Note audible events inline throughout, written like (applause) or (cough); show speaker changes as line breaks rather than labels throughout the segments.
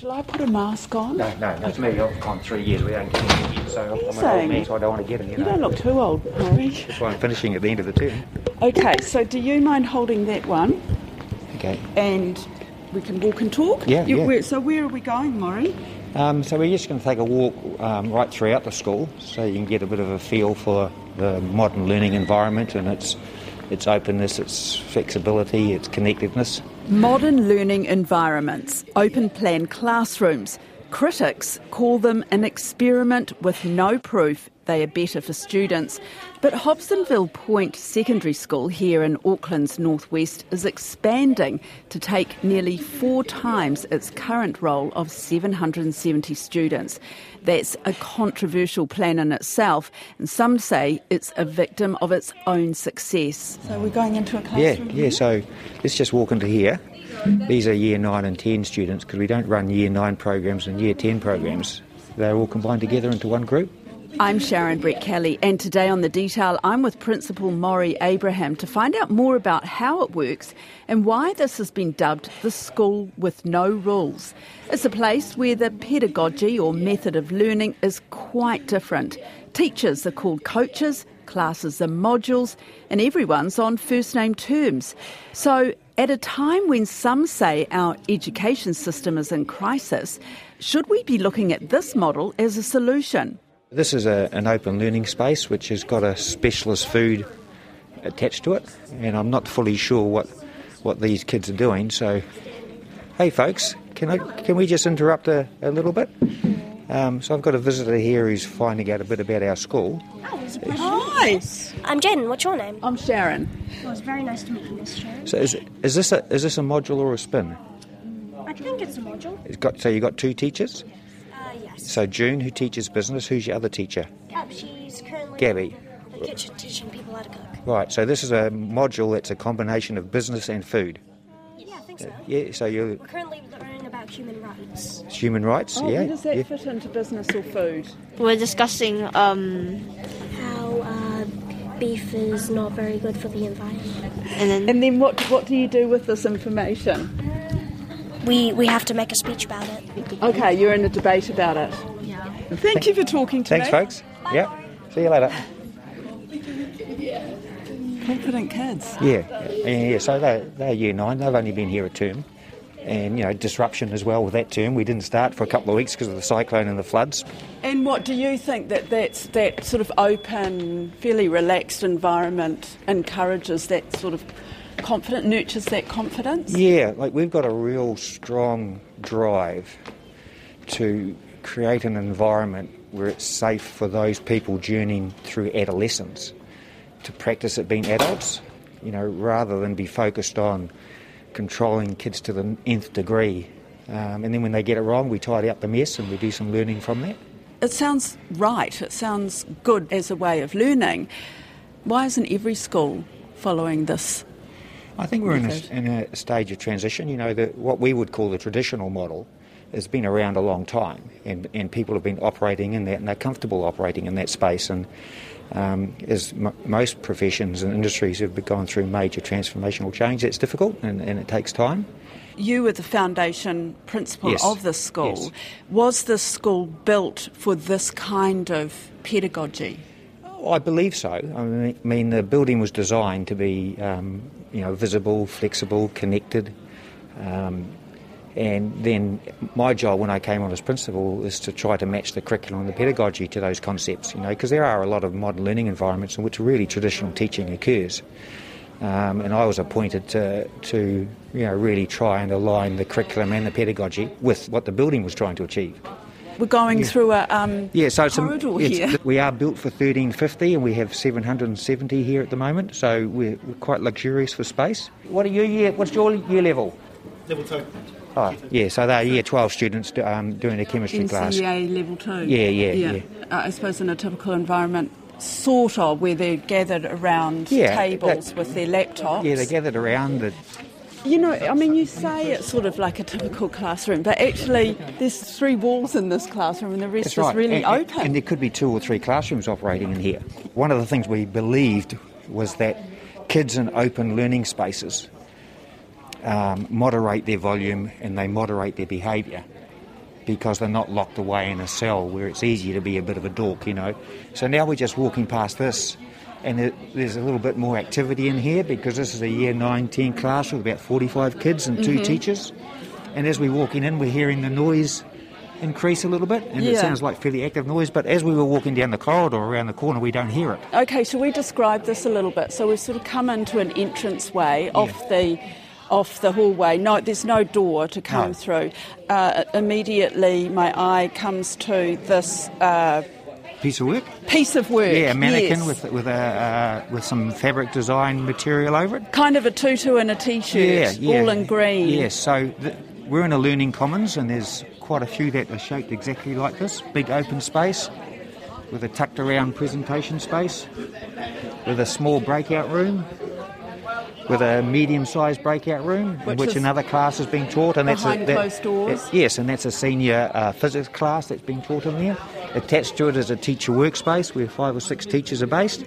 Shall I put a mask on?
No, no, that's me. I've gone three years without getting it yet, so I'm an
saying?
old man, so I don't want to get it. You,
You
know.
don't look too old, Murray.
That's why I'm finishing at the end of the term.
Okay, so do you mind holding that one?
Okay.
And we can walk and talk?
Yeah,
You-
yeah.
so where are we going, Maurie?
Um, so we're just going to take a walk um, right throughout the school, so you can get a bit of a feel for the modern learning environment and its its openness, its flexibility, its connectedness.
Modern learning environments, open plan classrooms. Critics call them an experiment with no proof they are better for students. But Hobsonville Point Secondary School here in Auckland's northwest is expanding to take nearly four times its current roll of 770 students. That's a controversial plan in itself, and some say it's a victim of its own success. So we're going into a classroom?
Yeah,
classroom.
yeah. So let's just walk into here. These are year nine and ten students because we don't run year nine programs and year ten programs. They're all combined together into one group.
I'm Sharon Brettkelly, and today on The Detail, I'm with Principal Maurie Abraham to find out more about how it works and why this has been dubbed the school with no rules. It's a place where the pedagogy or method of learning is quite different. Teachers are called coaches, classes are modules, and everyone's on first name terms. So, at a time when some say our education system is in crisis, should we be looking at this model as a solution?
This is a, an open learning space which has got a specialist food attached to it, and I'm not fully sure what what these kids are doing. So, hey folks, can I can we just interrupt a, a little bit? Um, so I've got a visitor here who's finding out a bit about our school.
Hi,
I'm Jen. What's your name?
I'm Sharon.
It was very nice to meet you, Miss Sharon.
So is, is this a is this a module or a spin?
I think it's a module.
It's got so you've got two teachers.
Yes.
So June, who teaches business, who's your other teacher?
Uh, she's currently
Gabby.
the kitchen teaching people how to cook.
Right. So this is a module that's a combination of business and food.
Yeah, I think so.
Yeah. So you're
We're currently learning about human rights.
human rights.
Oh,
yeah.
how does that
yeah.
fit into business or food?
We're discussing um,
How uh, beef is not very good for the environment.
and then
And then what what do you do with this information?
We we have to make a speech about it.
Okay, you're in a debate about it.
Yeah.
Thank you for talking to
Thanks,
me.
Thanks, folks. Yeah. See you later.
Confident kids.
Yeah. Yeah. yeah. So they're, they're year nine. They've only been here a term. And, you know, disruption as well with that term. We didn't start for a couple of weeks because of the cyclone and the floods.
And what do you think that that's, that sort of open, fairly relaxed environment encourages that sort of confidence, nurtures that confidence?
Yeah, like we've got a real strong drive to create an environment where it's safe for those people journeying through adolescence to practice it being adults, you know, rather than be focused on controlling kids to the nth degree. Um, and then when they get it wrong, we tidy up the mess and we do some learning from that.
It sounds right. It sounds good as a way of learning. Why isn't every school following this?
I think we're in a, in a stage of transition. You know, the, what we would call the traditional model has been around a long time, and, and people have been operating in that, and they're comfortable operating in that space. And um, as m- most professions and industries have gone through major transformational change, it's difficult and, and it takes time.
You were the foundation principal
Yes,
of this school.
yes.
Was this school built for this kind of pedagogy?
I believe so. I mean, I mean, the building was designed to be, um, you know, visible, flexible, connected. Um, and then my job when I came on as principal is to try to match the curriculum and the pedagogy to those concepts, you know, because there are a lot of modern learning environments in which really traditional teaching occurs. Um, and I was appointed to, to, you know, really try and align the curriculum and the pedagogy with what the building was trying to achieve.
We're going through a um,
Yeah, so it's, a-
corridor
it's-
here.
we are built for 1350 and we have 770 here at the moment, so we're, we're quite luxurious for space. What are your year, what's your year level?
Level two.
Oh, yeah, so they're year 12 students um, doing a chemistry class.
NCEA level two.
Yeah, yeah, yeah.
Uh, I suppose in a typical environment, sort of, where they're gathered around
Yeah,
tables
that-
with their laptops.
Yeah, they're gathered around the.
You know, I mean, you say it's sort of like a typical classroom, but actually, there's three walls in this classroom, and the rest
That's
is really
and,
open.
And there could be two or three classrooms operating in here. One of the things we believed was that kids in open learning spaces um, moderate their volume and they moderate their behaviour. because they're not locked away in a cell where it's easy to be a bit of a dork, you know. So now we're just walking past this, and it, there's a little bit more activity in here because this is a year 9 10 class with about 45 kids and 2 teachers. And as we're walking in, we're hearing the noise increase a little bit, and it sounds like fairly active noise. But as we were walking down the corridor around the corner, we don't hear it.
Okay, so we describe this a little bit. So we've sort of come into an entrance way off the off the hallway. No, there's no door to come
No.
through. Uh, immediately, my eye comes to this uh,
Piece of work.
piece of work.
Yeah, a mannequin
yes.
with with a uh, with some fabric design material over it.
kind of a tutu and a t-shirt,
Yeah, yeah.
all in green.
Yes, so th- we're in a learning commons, and there's quite a few that are shaped exactly like this. Big open space with a tucked around presentation space, with a small breakout room, with a medium sized breakout room
Which
in which another class is being taught. And that's a, that-
closed doors?
that- yes, and that's a senior uh, physics class that's being taught in there. Attached to it is a teacher workspace where five or six teachers are based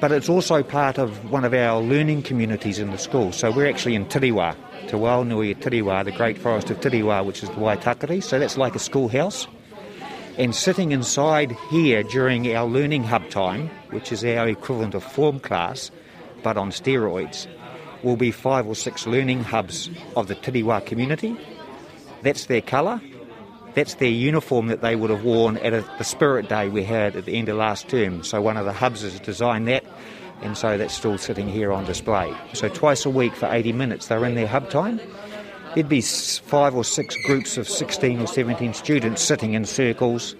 but it's also part of one of our learning communities in the school. So we're actually in Tiriwa, Te Waunui Tiriwa, the Great Forest of Tiriwa, which is the Waitakere. So that's like a schoolhouse. And sitting inside here during our learning hub time, which is our equivalent of form class, but on steroids, will be five or six learning hubs of the Tiriwa community. That's their colour. That's their uniform that they would have worn at a, the Spirit Day we had at the end of last term. So one of the hubs has designed that, and so that's still sitting here on display. So twice a week for 80 minutes they're in their hub time. There'd be five or six groups of 16 or 17 students sitting in circles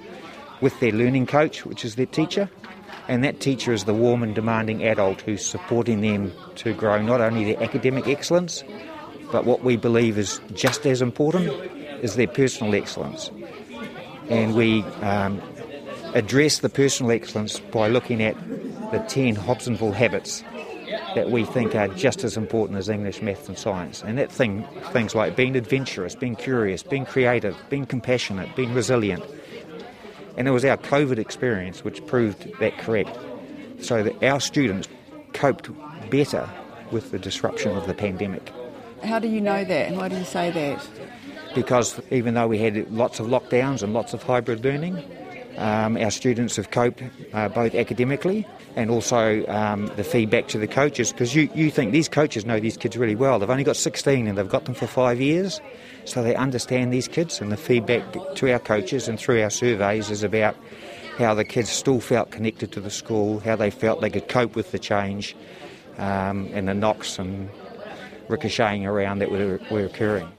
with their learning coach, which is their teacher. And that teacher is the warm and demanding adult who's supporting them to grow not only their academic excellence, but what we believe is just as important is their personal excellence. And we um, address the personal excellence by looking at the 10 Hobsonville habits that we think are just as important as English, math, and science. And that thing, things like being adventurous, being curious, being creative, being compassionate, being resilient. And it was our COVID experience which proved that correct. So that our students coped better with the disruption of the pandemic.
How do you know that? And why do you say that?
Because even though we had lots of lockdowns and lots of hybrid learning, um, our students have coped uh, both academically and also um, the feedback to the coaches. Because you, you think these coaches know these kids really well. They've only got 16 and they've got them for five years, so they understand these kids. And the feedback to our coaches and through our surveys is about how the kids still felt connected to the school, how they felt they could cope with the change um, and the knocks and ricocheting around that were, were occurring.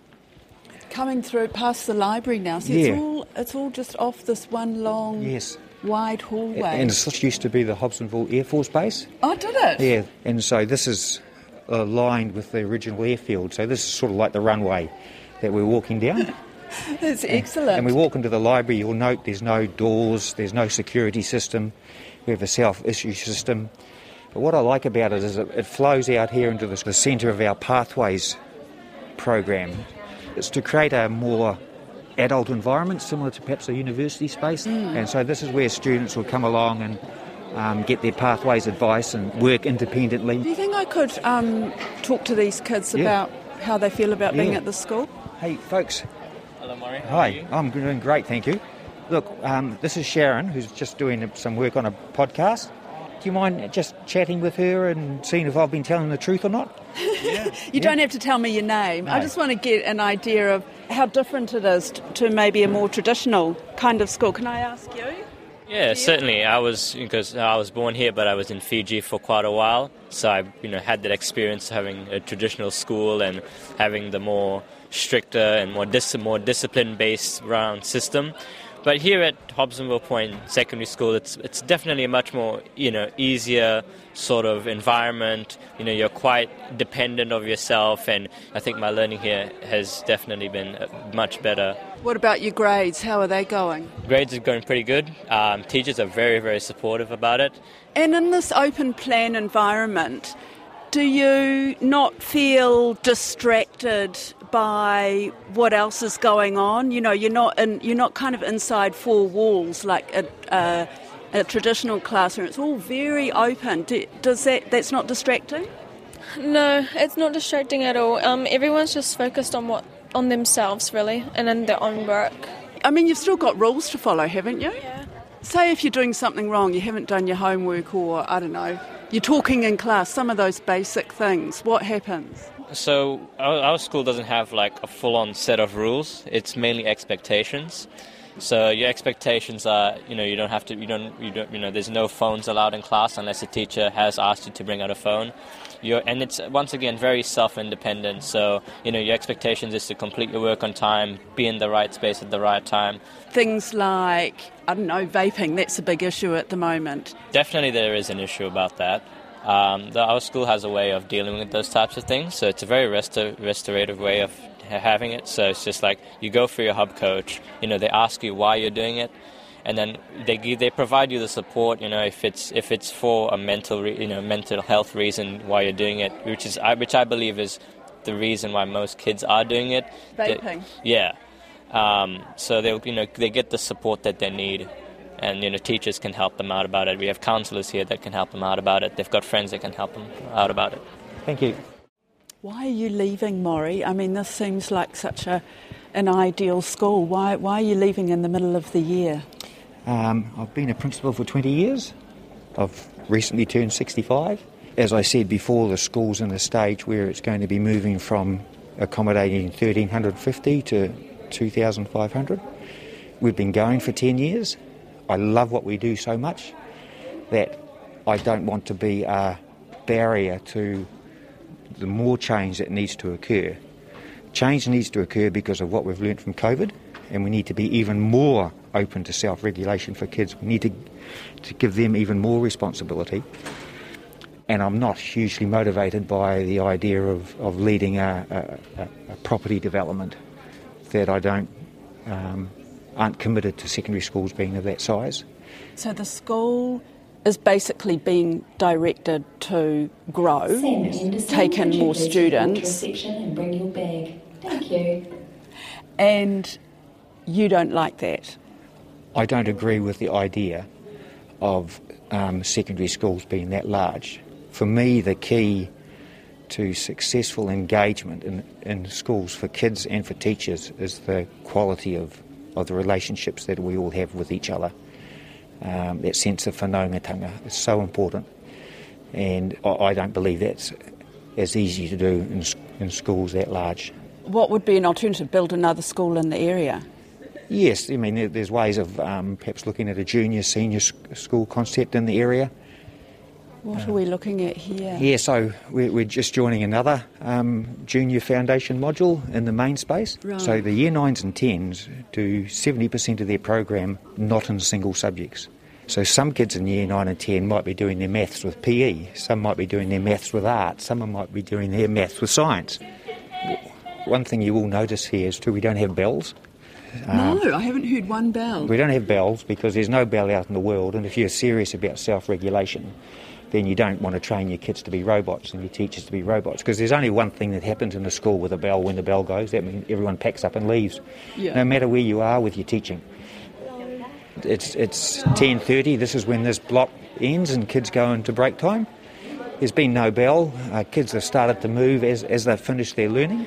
Coming through past the library now, so
Yeah.
it's all it's all just off this one long,
Yes.
wide hallway.
And this used to be the Hobsonville Air Force Base.
oh, did it?
Yeah, and so this is uh, aligned with the original airfield. So this is sort of like the runway that we're walking down. (laughs)
It's excellent.
And we walk into the library, you'll note there's no doors, there's no security system, we have a self issue system. But what I like about it is it, it flows out here into the, the centre of our Pathways program. It's to create a more adult environment, similar to perhaps a university space. And so this is where students will come along and um, get their Pathways advice and work independently.
do you think I could um, talk to these kids
Yeah.
about how they feel about being at the school?
Hey, folks.
Hello, Murray. How are
Hi,
you?
I'm doing great, thank you. Look, um, this is Sharon, who's just doing some work on a podcast. Do you mind just chatting with her and seeing if I've been telling the truth or not? (laughs)
You don't have to tell me your name. I just want to get an idea of how different it is to maybe a more traditional kind of school. Can I ask you?
Yeah, certainly. I was because I was born here, but I was in Fiji for quite a while, so I, you know, had that experience having a traditional school and having the more stricter and more dis- more discipline-based round system. But here at Hobsonville Point Secondary School, it's it's definitely a much more you know easier sort of environment. You know, you're quite dependent of yourself, and I think my learning here has definitely been uh, much better
What about your grades? How are they going?
Grades are going pretty good. Um, teachers are very, very supportive about it.
And in this open plan environment, do you not feel distracted by what else is going on? You know, you're not in, you're not kind of inside four walls like a, a, a traditional classroom. It's all very open. Do, does that that's not distracting?
No, it's not distracting at all. Um, everyone's just focused on what on themselves really and in their own work.
I mean, you've still got rules to follow, haven't you?
Yeah.
Say if you're doing something wrong, you haven't done your homework, or I don't know, you're talking in class, some of those basic things, what happens?
So our, our school doesn't have like a full-on set of rules. It's mainly expectations. So your expectations are, you know, you don't have to, you don't, you don't, you know, there's no phones allowed in class unless the teacher has asked you to bring out a phone. You're, and it's once again very self-independent. So you know, your expectations is to complete your work on time, be in the right space at the right time.
Things like, I don't know, vaping, that's a big issue at the moment.
Definitely, there is an issue about that. Um, the, our school has a way of dealing with those types of things, so it's a very restor- restorative way of having it. So it's just like you go for your hub coach. You know, they ask you why you're doing it, and then they give, they provide you the support. You know, if it's if it's for a mental re- you know mental health reason why you're doing it, which is I, which I believe is the reason why most kids are doing it.
Vaping.
yeah. Um, so they you know they get the support that they need, and you know teachers can help them out about it. We have counselors here that can help them out about it. They've got friends that can help them out about it.
Thank you.
Why are you leaving, Maurie? I mean, this seems like such a, an ideal school. Why, why are you leaving in the middle of the year?
Um, I've been a principal for 20 years. I've recently turned 65. As I said before, the school's in a stage where it's going to be moving from accommodating 1,350 to 2,500. We've been going for 10 years. I love what we do so much that I don't want to be a barrier to the more change that needs to occur. Change needs to occur because of what we've learnt from COVID, and we need to be even more open to self regulation for kids. We need to, to give them even more responsibility. And I'm not hugely motivated by the idea of, of leading a, a- a property development that I don't um, aren't committed to secondary schools being of that size.
So the school is basically being directed to grow,
Sam
take in more
please report to
students,
and bring your bag. Thank you.
and you don't like that.
I don't agree with the idea of um, secondary schools being that large. For me, the key to successful engagement in, in schools for kids and for teachers is the quality of, of the relationships that we all have with each other. Um, that sense of whanaungatanga is so important, and I, I don't believe that's as easy to do in, in schools that large.
What would be an alternative? Build another school in the area.
Yes, I mean, there's ways of um, perhaps looking at a junior, senior school concept in the area.
What are we looking at here?
Yeah, so we're, we're just joining another um, junior foundation module in the main space.
Right.
So the year nines and tens do 70% of their program not in single subjects. So some kids in year nine and ten might be doing their maths with PE, some might be doing their maths with art, some might be doing their maths with science. One thing you will notice here is too we don't have bells.
no, I haven't heard one bell.
We don't have bells because there's no bell out in the world, and if you're serious about self regulation, then you don't want to train your kids to be robots and your teachers to be robots because there's only one thing that happens in a school with a bell when the bell goes. That means everyone packs up and leaves.
Yeah.
no matter where you are with your teaching. It's it's 10:30 this is when this block ends and kids go into break time. There's been no bell. Uh, kids have started to move as, as they've finished their learning.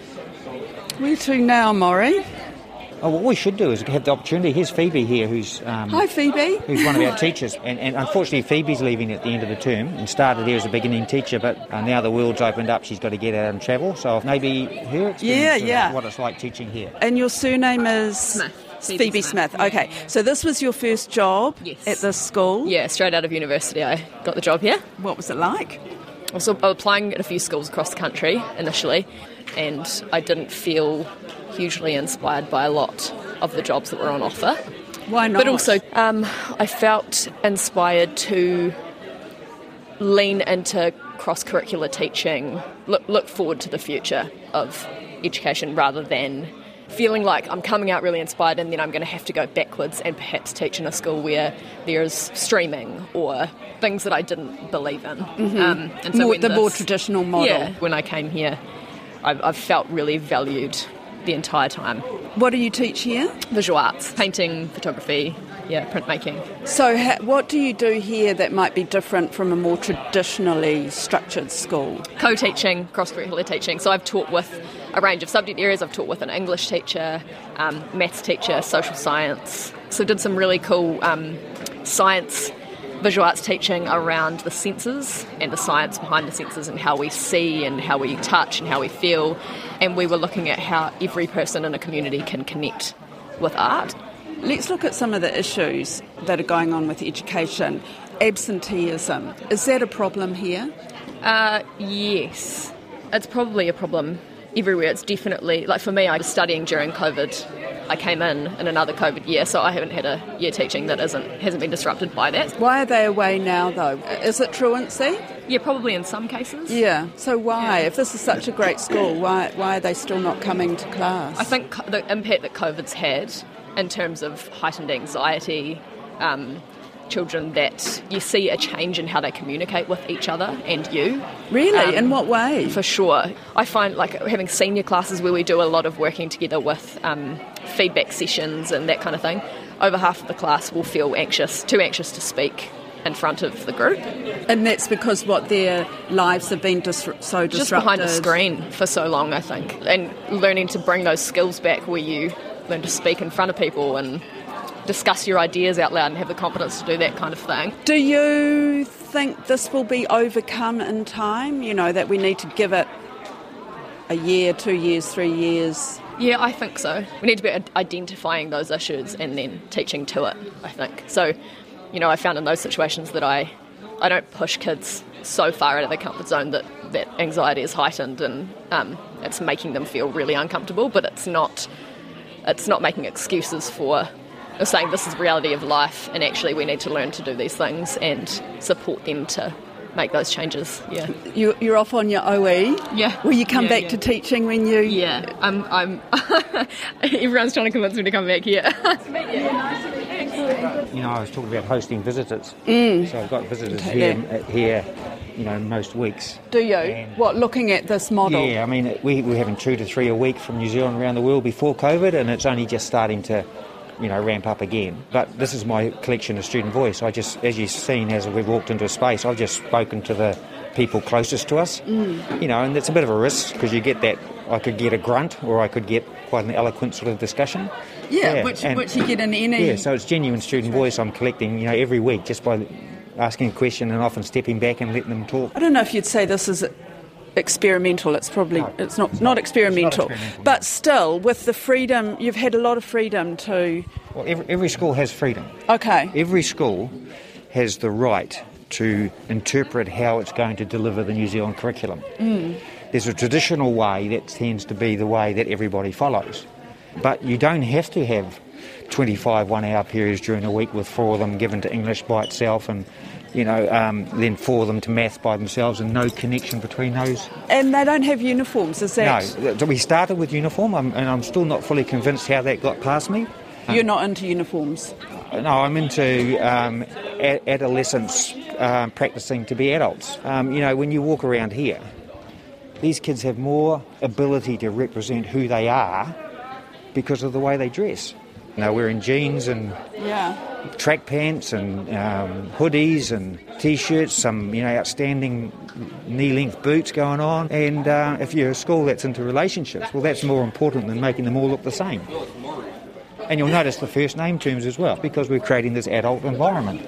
Where to now, Maurie?
Oh, what we should do is have the opportunity here's Phoebe here who's um,
Hi, Phoebe.
who's one of our teachers. And, and unfortunately, Phoebe's leaving at the end of the term and started here as a beginning teacher, but uh, now the world's opened up, she's got to get out and travel. So maybe her experience
Yeah,
of
yeah.
what it's like teaching here.
And your surname is
Smith.
Phoebe,
Phoebe
Smith.
Smith.
Okay, so this was your first job
Yes.
at this school.
Yeah, straight out of university, I got the job here.
What was it like?
I was applying at a few schools across the country initially, and I didn't feel hugely inspired by a lot of the jobs that were on offer.
Why not?
But also, um, I felt inspired to lean into cross curricular teaching, look, look forward to the future of education rather than feeling like I'm coming out really inspired and then I'm going to have to go backwards and perhaps teach in a school where there's streaming or things that I didn't believe in. Um, and
More-
when
the more traditional model.
Yeah, when I came here, I've, I've felt really valued the entire time.
What do you teach here?
Visual arts, painting, photography, yeah, printmaking.
So, ha- what do you do here that might be different from a more traditionally structured school?
co-teaching, cross-curricular teaching. So I've taught with a range of subject areas. I've taught with an English teacher, um, maths teacher, social science. So did some really cool um, science visual arts teaching around the senses and the science behind the senses and how we see and how we touch and how we feel. And we were looking at how every person in a community can connect with art.
Let's look at some of the issues that are going on with education. Absenteeism, is that a problem here?
Uh, yes, it's probably a problem everywhere. It's definitely, like for me, I was studying during COVID I came in in another COVID year, so I haven't had a year teaching that isn't hasn't been disrupted by that.
Why are they away now, though? Is it truancy?
Yeah, probably in some cases.
Yeah. So why, yeah. if this is such a great school, why why are they still not coming to class?
I think the impact that COVID's had in terms of heightened anxiety. Um, children that you see a change in how they communicate with each other and you.
Really? Um, in what way?
For sure. I find like having senior classes where we do a lot of working together with um, feedback sessions and that kind of thing. Over half of the class will feel anxious, too anxious to speak in front of the group.
And that's because what their lives have been dis- so disrupted.
Just behind a screen for so long, I think. And learning to bring those skills back where you learn to speak in front of people and discuss your ideas out loud and have the confidence to do that kind of thing.
Do you think this will be overcome in time? You know, that we need to give it a year, two years, three years?
Yeah, I think so. We need to be identifying those issues and then teaching to it, I think. So, you know, I found in those situations that I, I don't push kids so far out of their comfort zone that, that anxiety is heightened and um, it's making them feel really uncomfortable, but it's not, it's not making excuses for of saying this is the reality of life and actually we need to learn to do these things and support them to make those changes. Yeah.
You, you're off on your OE.
Yeah.
Will you come
yeah,
back
yeah.
to teaching when you?
Yeah. I'm. I'm. (laughs) everyone's trying to convince me to come back here. (laughs)
you know, I was talking about hosting visitors.
Mm.
So I've got visitors okay, here, yeah. here, you know, most weeks.
Do you? And what, looking at this model?
Yeah, I mean, we, we're having two to three a week from New Zealand around the world before COVID, and it's only just starting to you know, ramp up again. But this is my collection of student voice. I just, as you've seen, as we've walked into a space, I've just spoken to the people closest to us.
Mm.
You know, and it's a bit of a risk because you get that. I could get a grunt, or I could get quite an eloquent sort of discussion.
Yeah, yeah. Which, and, which you get in any.
Yeah, so it's genuine student voice I'm collecting, you know, every week just by asking a question and often stepping back and letting them talk.
I don't know if you'd say this is experimental. It's probably no, it's not not experimental,
not experimental
but still with the freedom you've had a lot of freedom to.
Well, every, every school has freedom.
Okay.
Every school has the right to interpret how it's going to deliver the New Zealand curriculum.
Mm.
There's a traditional way that tends to be the way that everybody follows, but you don't have to have 25 one-hour periods during a week with four of them given to English by itself and you know, um, then for them to math by themselves and no connection between those.
And they don't have uniforms, is that?
No, we started with uniform I'm, and I'm still not fully convinced how that got past me.
You're not into uniforms?
No, I'm into um, a- adolescents um, practicing to be adults. Um, you know, when you walk around here, these kids have more ability to represent who they are because of the way they dress. You know, wearing jeans and
yeah.
track pants and um, hoodies and t-shirts, some you know outstanding knee-length boots going on. And uh, if you're a school that's into relationships, well, that's more important than making them all look the same. And you'll notice the first name terms as well, because we're creating this adult environment.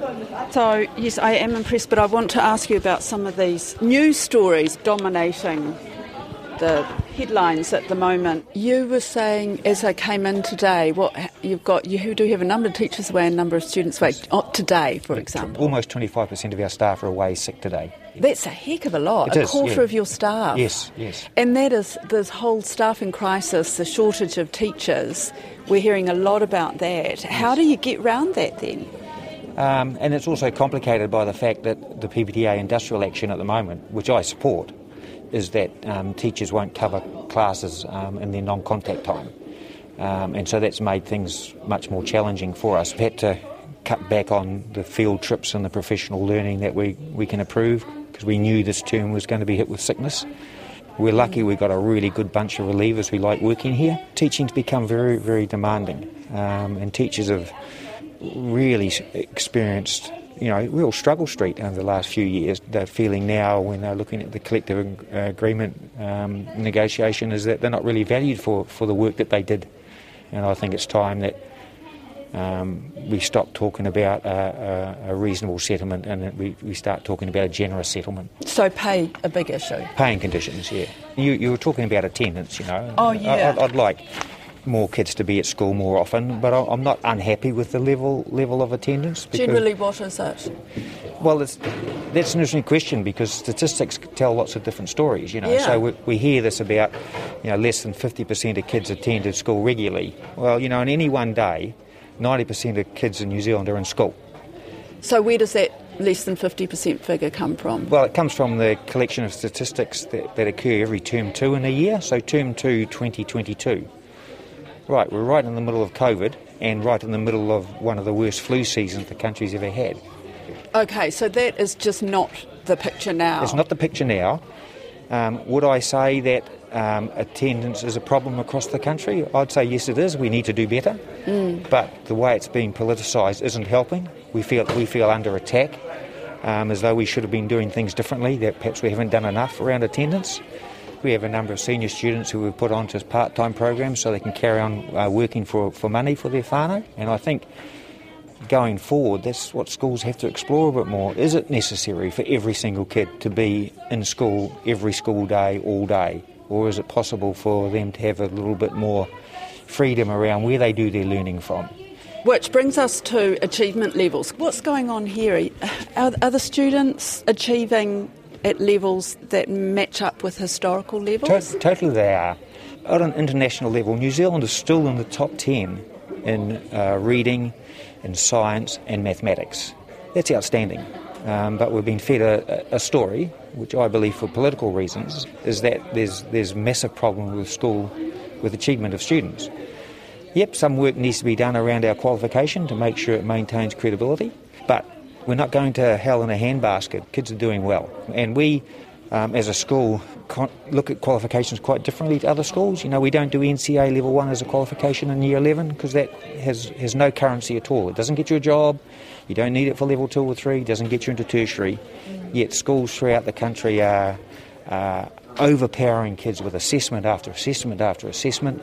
So, yes, I am impressed, but I want to ask you about some of these news stories dominating the headlines at the moment. You were saying, as I came in today, what you've got, you do have a number of teachers away and a number of students away. Oh, today, for example.
Almost 25% of our staff are away sick today.
That's a heck of a lot.
It
a
is,
quarter
yeah.
of your staff.
Yes, yes.
And that is this whole staffing crisis, the shortage of teachers. We're hearing a lot about that. How do you get round that then?
Um, and it's also complicated by the fact that the PPTA industrial action at the moment, which I support, is that um, teachers won't cover classes um, in their non-contact time. Um, and so that's made things much more challenging for us. We've had to cut back on the field trips and the professional learning that we, we can approve because we knew this term was going to be hit with sickness. We're lucky we've got a really good bunch of relievers who like working here. Teaching's become very, very demanding, um, and teachers have really experienced you know, real struggle street over the last few years. They're feeling now when they're looking at the collective agreement um, negotiation is that they're not really valued for, for the work that they did. And I think it's time that um, we stop talking about a, a, a reasonable settlement and that we, we start talking about a generous settlement.
So pay a big issue.
Paying conditions, yeah. You, you were talking about attendance, you know.
Oh, yeah.
I, I'd, I'd like more kids to be at school more often, but I'm not unhappy with the level level of attendance.
Generally, what is it?
well, it's, that's an interesting question because statistics tell lots of different stories, you know.
Yeah.
So we, we hear this about, you know, less than 50% of kids attended school regularly. Well, you know, in any one day, 90% of kids in New Zealand are in school.
So where does that less than 50% figure come from?
Well, it comes from the collection of statistics that, that occur every term two in a year, so term two 2022. Right, we're right in the middle of COVID and right in the middle of one of the worst flu seasons the country's ever had.
Okay, so that is just not the picture now.
It's not the picture now. Um, would I say that um, attendance is a problem across the country? I'd say yes, it is. We need to do better. But the way it's being politicised isn't helping. We feel we feel under attack, um, as though we should have been doing things differently. That perhaps we haven't done enough around attendance. We have a number of senior students who we've put onto part-time programs so they can carry on uh, working for, for money for their whānau. And I think going forward, that's what schools have to explore a bit more. Is it necessary for every single kid to be in school every school day, all day? Or is it possible for them to have a little bit more freedom around where they do their learning from?
Which brings us to achievement levels. What's going on here? Are, are the students achieving at levels that match up with historical levels?
To- totally they are. At an international level, New Zealand is still in the top 10 in uh, reading, in science, and mathematics. That's outstanding. Um, but we've been fed a, a story, which I believe for political reasons, is that there's, there's massive problem with school, with achievement of students. Yep, some work needs to be done around our qualification to make sure it maintains credibility, but we're not going to hell in a handbasket. Kids are doing well. And we, um, as a school, look at qualifications quite differently to other schools. You know, we don't do NCEA level 1 as a qualification in year 11 because that has, has no currency at all. It doesn't get you a job, you don't need it for level 2 or 3, it doesn't get you into tertiary. Yet schools throughout the country are uh, overpowering kids with assessment after assessment after assessment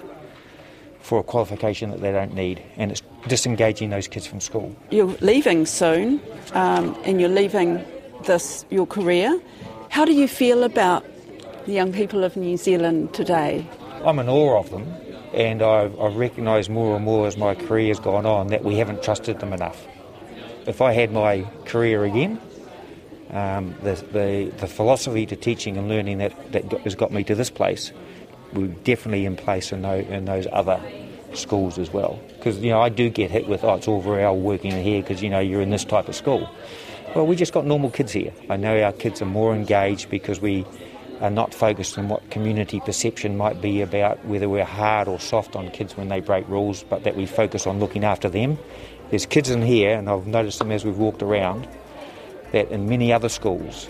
for a qualification that they don't need, and it's disengaging those kids from school.
You're leaving soon, um, and you're leaving this your career. How do you feel about the young people of New Zealand today?
I'm in awe of them, and I've, I've recognised more and more as my career has gone on that we haven't trusted them enough. If I had my career again, um, the, the, the philosophy to teaching and learning that, that got, has got me to this place would definitely in place in those, in those other schools as well. Because, you know, I do get hit with, oh, it's all very well working here because, you know, you're in this type of school. Well, we just got normal kids here. I know our kids are more engaged because we are not focused on what community perception might be about whether we're hard or soft on kids when they break rules, but that we focus on looking after them. There's kids in here, and I've noticed them as we've walked around, that in many other schools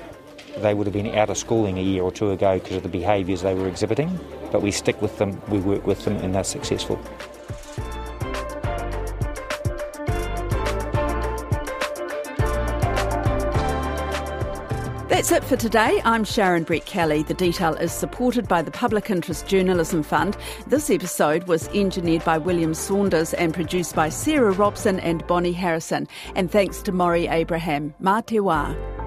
they would have been out of schooling a year or two ago because of the behaviours they were exhibiting, but we stick with them, we work with them, and they're successful.
That's it for today. I'm Sharon Brettkelly. The detail is supported by the Public Interest Journalism Fund. This episode was engineered by William Saunders and produced by Sarah Robson and Bonnie Harrison. And thanks to Maurie Abraham. Mā te wā.